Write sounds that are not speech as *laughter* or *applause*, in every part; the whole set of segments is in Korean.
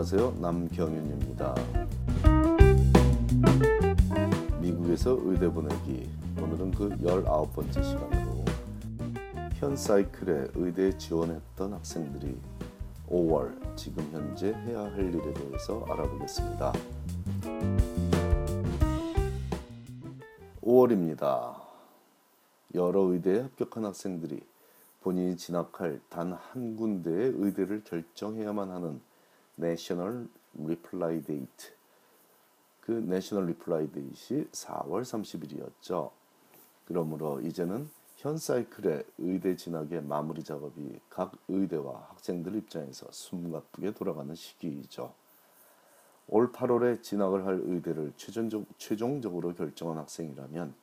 안녕하세요. 남경윤입니다. 미국에서 의대 보내기 오늘은 그 19번째 시간으로 현 사이클에 의대에 지원했던 학생들이 5월 지금 현재 해야 할 일에 대해서 알아보겠습니다. 5월입니다. 여러 의대에 합격한 학생들이 본인이 진학할 단 한 군데의 의대를 결정해야만 하는 National Reply Date 그 National Reply Date이 4월 30일이었죠. 그러므로 이제는 현 사이클의 의대 진학의 마무리 작업이 각 의대와 학생들 입장에서 숨가쁘게 돌아가는 시기이죠. 올 8월에 진학을 할 의대를 최종적, 최종적으로 결정한 학생이라면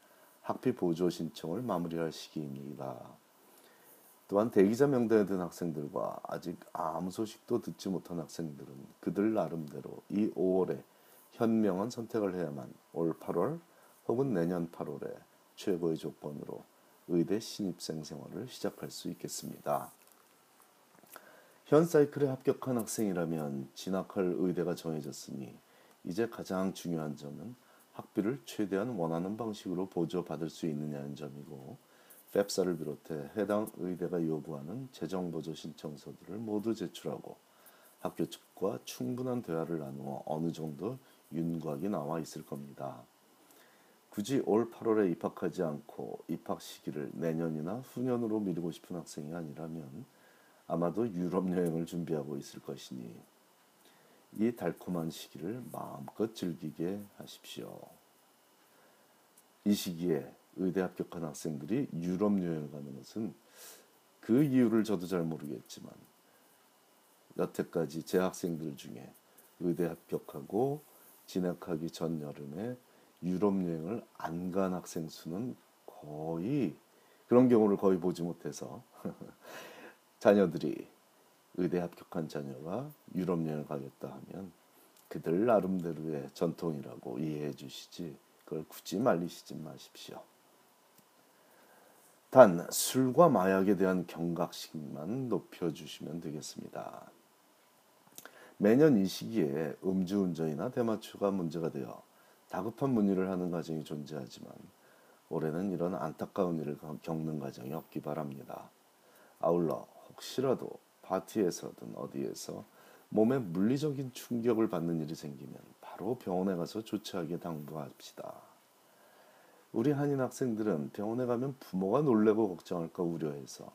학비 보조 신청을 마무리할 시기입니다. 또한 대기자 명단에 든 학생들과 아직 아무 소식도 듣지 못한 학생들은 그들 나름대로 이 5월에 현명한 선택을 해야만 올 8월 혹은 내년 8월에 최고의 조건으로 의대 신입생 생활을 시작할 수 있겠습니다. 현 사이클에 합격한 학생이라면 진학할 의대가 정해졌으니 이제 가장 중요한 점은 학비를 최대한 원하는 방식으로 보조받을 수 있느냐는 점이고 펩사를 비롯해 해당 의대가 요구하는 재정보조 신청서들을 모두 제출하고 학교 측과 충분한 대화를 나누어 어느 정도 윤곽이 나와 있을 겁니다. 굳이 올 8월에 입학하지 않고 입학 시기를 내년이나 후년으로 미루고 싶은 학생이 아니라면 아마도 유럽 여행을 준비하고 있을 것이니 이 달콤한 시기를 마음껏 즐기게 하십시오. 이 시기에 의대 합격한 학생들이 유럽 여행을 가는 것은 그 이유를 저도 잘 모르겠지만 여태까지 제 학생들 중에 의대 합격하고 진학하기 전 여름에 유럽 여행을 안 간 학생 수는 거의 그런 경우를 거의 보지 못해서 *laughs* 자녀들이 의대 합격한 자녀가 유럽 여행을 가겠다 하면 그들 나름대로의 전통이라고 이해해 주시지 그걸 굳이 말리시지 마십시오. 단 술과 마약에 대한 경각심만 높여주시면 되겠습니다. 매년 이 시기에 음주운전이나 대마초가 문제가 되어 다급한 문의를 하는 가정이 존재하지만 올해는 이런 안타까운 일을 겪는 가정이 없기 바랍니다. 아울러 혹시라도 파티에서든 어디에서 몸에 물리적인 충격을 받는 일이 생기면 바로 병원에 가서 조치하게 당부합시다. 우리 한인 학생들은 병원에 가면 부모가 놀래고 걱정할까 우려해서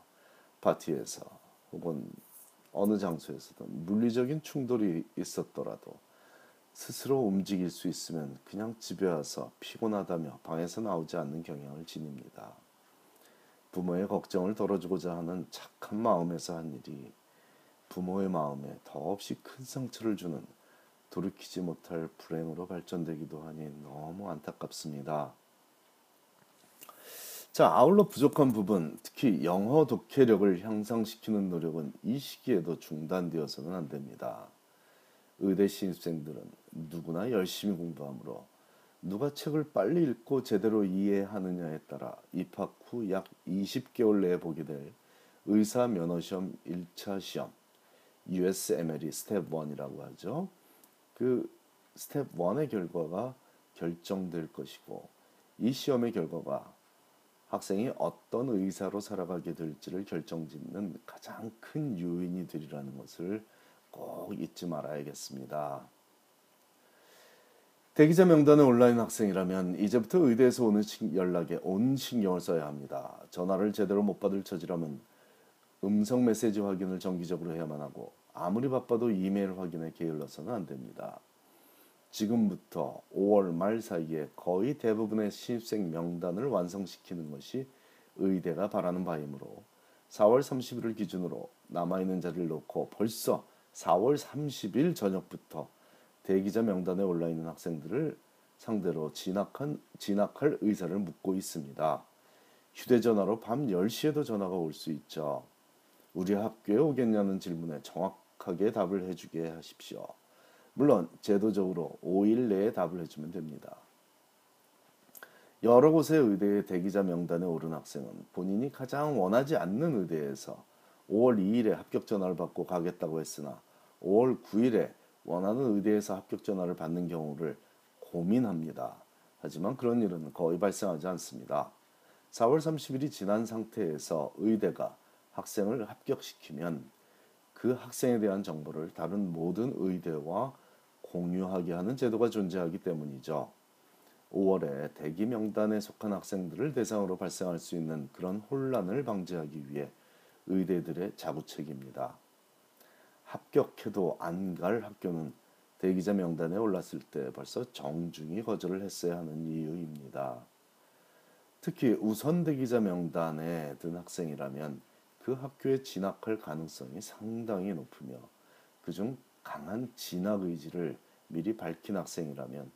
파티에서 혹은 어느 장소에서든 물리적인 충돌이 있었더라도 스스로 움직일 수 있으면 그냥 집에 와서 피곤하다며 방에서 나오지 않는 경향을 지닙니다. 부모의 걱정을 덜어주고자 하는 착한 마음에서 한 일이 부모의 마음에 더없이 큰 상처를 주는 돌이키지 못할 불행으로 발전되기도 하니 너무 안타깝습니다. 자, 아울러 부족한 부분, 특히 영어 독해력을 향상시키는 노력은 이 시기에도 중단되어서는 안 됩니다. 의대 신입생들은 누구나 열심히 공부하므로 누가 책을 빨리 읽고 제대로 이해하느냐에 따라 입학 후 약 20개월 내에 보게 될 의사 면허 시험 1차 시험 USMLE Step 1이라고 하죠. 그 스텝 1의 결과가 결정될 것이고 이 시험의 결과가 학생이 어떤 의사로 살아가게 될지를 결정짓는 가장 큰 요인이 되리라는 것을 꼭 잊지 말아야겠습니다. 대기자 명단에 온라인 학생이라면 이제부터 의대에서 오는 연락에 온 신경을 써야 합니다. 전화를 제대로 못 받을 처지라면 음성 메시지 확인을 정기적으로 해야만 하고 아무리 바빠도 이메일 확인에 게을러서는 안 됩니다. 지금부터 5월 말 사이에 거의 대부분의 신입생 명단을 완성시키는 것이 의대가 바라는 바이므로 4월 30일을 기준으로 남아있는 자리를 놓고 벌써 4월 30일 저녁부터 대기자 명단에 올라 있는 학생들을 상대로 진학한, 진학할 의사를 묻고 있습니다. 휴대전화로 밤 10시에도 전화가 올 수 있죠. 우리 학교에 오겠냐는 질문에 정확하게 답을 해주게 하십시오. 물론 제도적으로 5일 내에 답을 해주면 됩니다. 여러 곳의 의대의 대기자 명단에 오른 학생은 본인이 가장 원하지 않는 의대에서 5월 2일에 합격 전화를 받고 가겠다고 했으나 5월 9일에 원하는 의대에서 합격 전화를 받는 경우를 고민합니다. 하지만 그런 일은 거의 발생하지 않습니다. 4월 30일이 지난 상태에서 의대가 학생을 합격시키면 그 학생에 대한 정보를 다른 모든 의대와 공유하게 하는 제도가 존재하기 때문이죠. 5월에 대기 명단에 속한 학생들을 대상으로 발생할 수 있는 그런 혼란을 방지하기 위해 의대들의 자구책입니다. 합격해도 안 갈 학교는 대기자 명단에 올랐을 때 벌써 정중히 거절을 했어야 하는 이유입니다. 특히 우선 대기자 명단에 든 학생이라면 그 학교에 진학할 가능성이 상당히 높으며 그중 강한 진학 의지를 미리 밝힌 학생이라면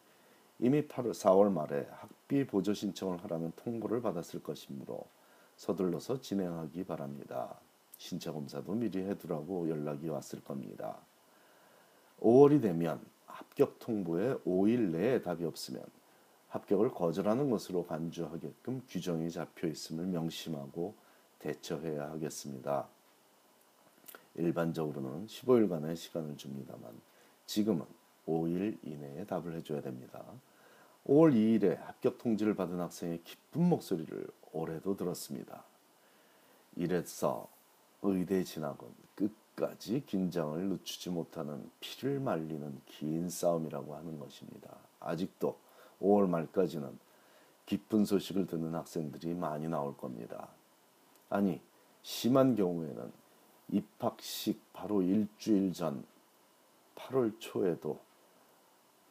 이미 8월 4월 말에 학비 보조 신청을 하라는 통보를 받았을 것이므로 서둘러서 진행하기 바랍니다. 신체 검사도 미리 해두라고 연락이 왔을 겁니다. 5월이 되면 합격 통보에 5일 내에 답이 없으면 합격을 거절하는 것으로 간주하게끔 규정이 잡혀 있음을 명심하고 대처해야 하겠습니다. 일반적으로는 15일간의 시간을 줍니다만 지금은 5일 이내에 답을 해줘야 됩니다. 5월 2일에 합격 통지를 받은 학생의 기쁜 목소리를 올해도 들었습니다. 이래서 의대 진학은 끝까지 긴장을 늦추지 못하는 피를 말리는 긴 싸움이라고 하는 것입니다. 아직도 5월 말까지는 기쁜 소식을 듣는 학생들이 많이 나올 겁니다. 아니, 심한 경우에는 입학식 바로 일주일 전 8월 초에도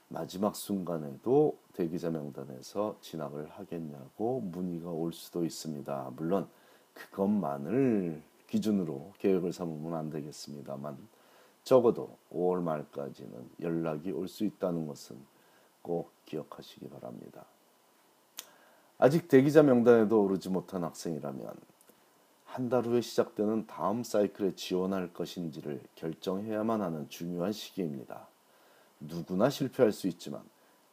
마지막 순간에도 대기자 명단에서 진학을 하겠냐고 문의가 올 수도 있습니다. 물론 그것만을 기준으로 계획을 삼으면 안 되겠습니다만 적어도 5월 말까지는 연락이 올 수 있다는 것은 꼭 기억하시기 바랍니다. 아직 대기자 명단에도 오르지 못한 학생이라면 한 달 후에 시작되는 다음 사이클에 지원할 것인지를 결정해야만 하는 중요한 시기입니다. 누구나 실패할 수 있지만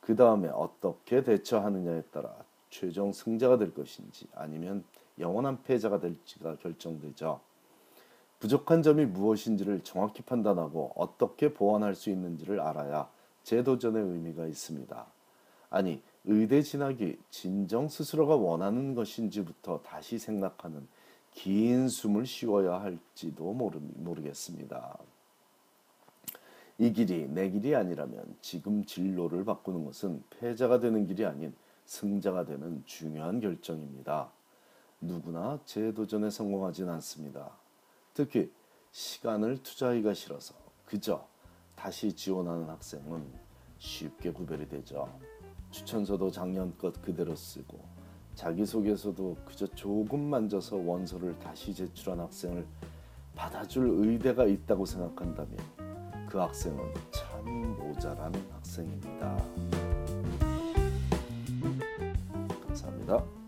그 다음에 어떻게 대처하느냐에 따라 최종 승자가 될 것인지 아니면 영원한 패자가 될지가 결정되죠. 부족한 점이 무엇인지를 정확히 판단하고 어떻게 보완할 수 있는지를 알아야 재도전의 의미가 있습니다. 아니, 의대 진학이 진정 스스로가 원하는 것인지부터 다시 생각하는 긴 숨을 쉬어야 할지도 모르, 모르겠습니다. 이 길이 내 길이 아니라면 지금 진로를 바꾸는 것은 패자가 되는 길이 아닌 승자가 되는 중요한 결정입니다. 누구나 재도전에 성공하진 않습니다. 특히 시간을 투자하기가 싫어서 그저 다시 지원하는 학생은 쉽게 구별이 되죠. 추천서도 작년 것 그대로 쓰고 자기소개서도 그저 조금 만 져서 원서를 다시 제출한 학생을 받아줄 의대가 있다고 생각한다면 그 학생은 참 모자란 학생입니다. 감사합니다.